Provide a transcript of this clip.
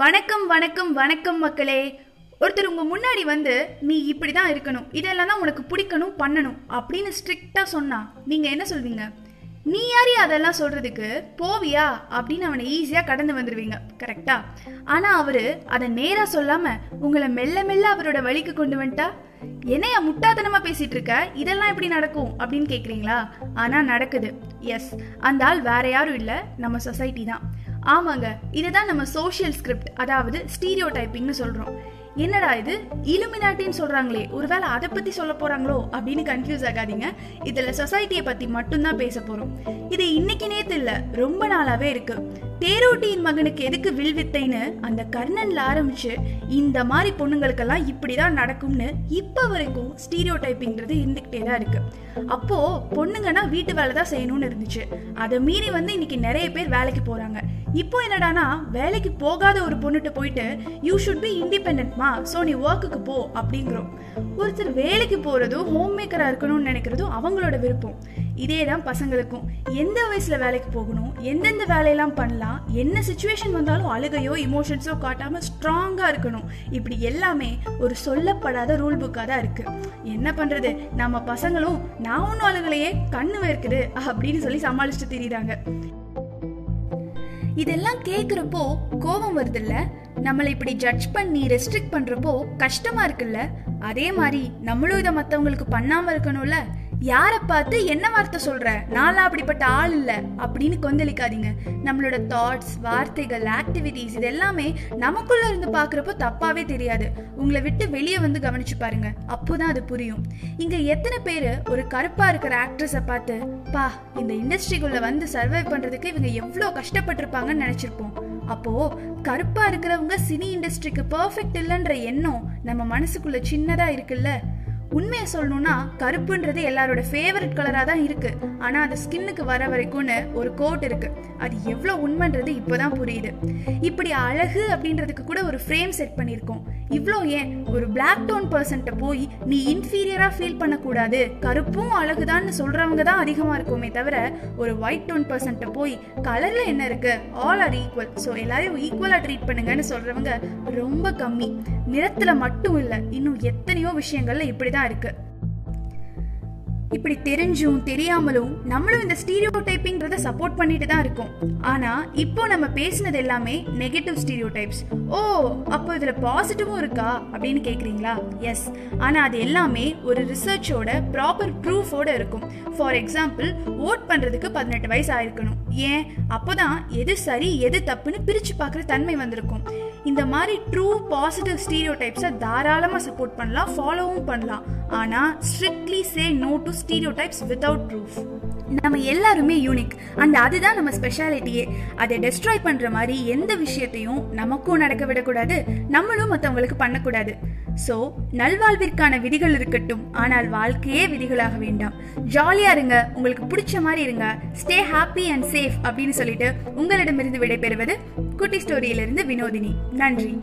வணக்கம் வணக்கம் வணக்கம் மக்களே. ஒருத்தர் உங்கள் முன்னாடி வந்து நீ இப்படி தான் இருக்கணும். இதெல்லாம் தான் உனக்கு பிடிக்கணும் பண்ணணும். அப்படின்னு ஸ்ட்ரிக்டாக சொன்னால் நீங்கள் என்ன சொல்வீங்க? நீ யாரி அதெல்லாம் சொல்கிறதுக்கு போவியா? அப்படின்னு அவனை ஈஸியாக கடந்து வந்துடுவீங்க கரெக்டா ஆனால் அவர் அதை நேராக சொல்லாமல் உங்களை மெல்ல மெல்ல அவரோட வழிக்கு கொண்டு வந்துட்டா? என்னையா முட்டாத்தனமாக பேசிட்டு இருக்க? இதெல்லாம் எப்படி நடக்கும்? அப்படின்னு கேக்குறீங்களா? ஆனா நடக்குது. எஸ் அந்த ஆள் வேற யாரும் இல்ல. நம்ம சொசைட்டி தான். ஆமாங்க இதுதான் நம்ம சோஷியல் ஸ்கிரிப்ட் அதாவது ஸ்டீரியோ டைப்பிங்னு சொல்றோம். என்னடா இது? இலுமினாட்டின்னு சொல்றாங்களே ஒருவேளை அதை பத்தி சொல்ல போறாங்களோ அப்படின்னு கன்ஃபியூஸ் ஆகாதீங்க. இதில் சொசைட்டியை பத்தி மட்டும்தான் பேச போறோம். இது இன்னைக்கு நேற்று இல்லை ரொம்ப நாளாவே இருக்கு. தேரோட்டியின் மகனுக்கு எதுக்கு வில் வித்தைன்னு அந்த கர்ணன்ல ஆரம்பிச்சு இந்த மாதிரி பொண்ணுங்களுக்கெல்லாம் இப்படிதான் நடக்கும்னு இப்ப வரைக்கும் ஸ்டீரியோ டைப்பிங்கிறது இருந்துகிட்டே தான் இருக்கு. அப்போ பொண்ணுங்கன்னா வீட்டு வேலை தான் செய்யணும்னு இருந்துச்சு. அதை மீறி வந்து இன்னைக்கு நிறைய பேர் வேலைக்கு போறாங்க. இப்போ என்னடானா வேலைக்கு போகாத ஒரு பொண்ணுகிட்ட போயிட்டு யூ ஷுட் பி இண்டிபெண்ட்மா ஸோ நீ ஒர்க்குக்கு போ அப்படிங்கிறோம். ஒருத்தர் வேலைக்கு போறதும் ஹோம் மேக்கரா இருக்கணும்னு நினைக்கிறதும் அவங்களோட விருப்பம். இதே தான் பசங்களுக்கும். எந்த வயசுல வேலைக்கு போகணும் எந்தெந்த வேலையெல்லாம் பண்ணலாம் என்ன சுச்சுவேஷன் வந்தாலும் அழுகையோ இமோஷன்ஸோ காட்டாம ஸ்ட்ராங்கா இருக்கணும். இப்படி எல்லாமே ஒரு சொல்லப்படாத ரூல் புக்காக தான் இருக்கு. என்ன பண்றது? நம்ம பசங்களும் நான் ஒன்றும் அழுகலையே கண்ணு வேர்க்குது அப்படின்னு சொல்லி சமாளிச்சுட்டு தெரியுறாங்க. இதெல்லாம் கேட்குறப்போ கோபம் வருதுல்ல? நம்மளை இப்படி ஜட்ஜ் பண்ணி ரெஸ்ட்ரிக்ட் பண்றப்போ கஷ்டமா இருக்குல்ல? அதே மாதிரி நம்மளும் இதை மத்தவங்களுக்கு பண்ணாம இருக்கணும்ல? யாரை பார்த்து என்ன வார்த்தை சொல்ற? நான்லாம் அப்படிப்பட்ட ஆள் இல்ல. அப்படின்னு கொந்தளிக்காதீங்க. நம்மளோட தாட்ஸ் வார்த்தைகள் ஆக்டிவிட்டிஸ் இது எல்லாமே நமக்குள்ள இருந்து பாக்குறப்போ தப்பாவே தெரியாது. உங்களை விட்டு வெளியே வந்து கவனிச்சு பாருங்க. அப்போதான் அது புரியும். இங்க எத்தனை பேர் ஒரு கருப்பா இருக்கிற ஆக்ட்ரஸை பார்த்து பா இந்த இண்டஸ்ட்ரிக்குள்ள வந்து சர்வை பண்றதுக்கு இவங்க எவ்வளவு கஷ்டப்பட்டிருப்பாங்கன்னு நினைச்சிருப்போம். அப்போ கருப்பா இருக்கிறவங்க சினி இண்டஸ்ட்ரிக்கு பர்ஃபெக்ட் இல்லைன்ற எண்ணம் நம்ம மனசுக்குள்ள சின்னதா இருக்குல்ல? உண்மையை சொல்லணும்னா கருப்புன்றது எல்லாரோட ஃபேவரட் கலராக தான் இருக்கு. ஆனால் அது ஸ்கின்னுக்கு வர வரைக்கும்னு ஒரு கோட் இருக்கு. அது எவ்வளோ உண்மைன்றது இப்போதான் புரியுது. இப்படி அழகு அப்படின்றதுக்கு கூட ஒரு ஃப்ரேம் செட் பண்ணியிருக்கோம். இவ்வளோ ஏன்? ஒரு பிளாக் டோன் பர்சன்ட்ட போய் நீ இன்ஃபீரியராக ஃபீல் பண்ணக்கூடாது. கருப்பும் அழகுதான்னு சொல்கிறவங்க தான் அதிகமாக இருக்குமே தவிர ஒரு ஒயிட் டோன் பர்சன்ட்ட போய் கலரில் என்ன இருக்கு? ஆல் ஆர் ஈக்குவல் ஸோ எல்லாரையும் ஈக்குவலாக ட்ரீட் பண்ணுங்கன்னு சொல்கிறவங்க ரொம்ப கம்மி. நிறத்தில் மட்டும் இல்லை இன்னும் எத்தனையோ விஷயங்கள்ல இப்படிதான் இருக்கு. இப்படி தெரிஞ்சும் தெரியாமலும் நம்மளும் இந்த ஸ்டீரியோ டைப்பிங்கிறத சப்போர்ட் பண்ணிட்டு தான் இருக்கோம். ஆனா இப்போ நம்ம பேசினது எல்லாமே நெகட்டிவ் ஸ்டீரியோ டைப்ஸ் ஓ அப்போ இதுல பாசிட்டிவும் இருக்கா? அப்படின்னு கேக்குறீங்களா? எஸ் ஆனா அது எல்லாமே ஒரு ரிசர்ச்சோட ப்ராப்பர் ப்ரூஃபோட இருக்கும். ஃபார் எக்ஸாம்பிள் ஓட் பண்றதுக்கு பதினெட்டு வயசு ஆயிருக்கணும். ஏன்? அப்போதான் எது சரி எது தப்புன்னு பிரிச்சு பார்க்குற தன்மை வந்திருக்கும். இந்த மாதிரி ட்ரூ பாசிட்டிவ் ஸ்டீரியோ டைப்ஸை தாராளமாக சப்போர்ட் பண்ணலாம் ஃபாலோவும் பண்ணலாம். ஆனால் strictly say no to stereotypes without proof நம்ம எல்லாருமே யூனிக் அண்ட் அதுதான் நம்ம ஸ்பெஷாலிட்டியே அதை டெஸ்ட்ராய் பண்ற மாதிரி எந்த விஷயத்தையும் நமக்கும் நடக்க விடக்கூடாது நம்மளும் மற்றவங்களுக்கு பண்ணக்கூடாது. ஸோ நல்வாழ்விற்கான விதிகள் இருக்கட்டும். ஆனால் வாழ்க்கையே விதிகளாக வேண்டாம். ஜாலியா இருங்க. உங்களுக்கு பிடிச்ச மாதிரி இருங்க. ஸ்டே ஹாப்பி அண்ட் சேஃப் அப்படின்னு சொல்லிட்டு உங்களிடமிருந்து விடைபெறுவது குட்டி ஸ்டோரியிலிருந்து வினோதினி. நன்றி.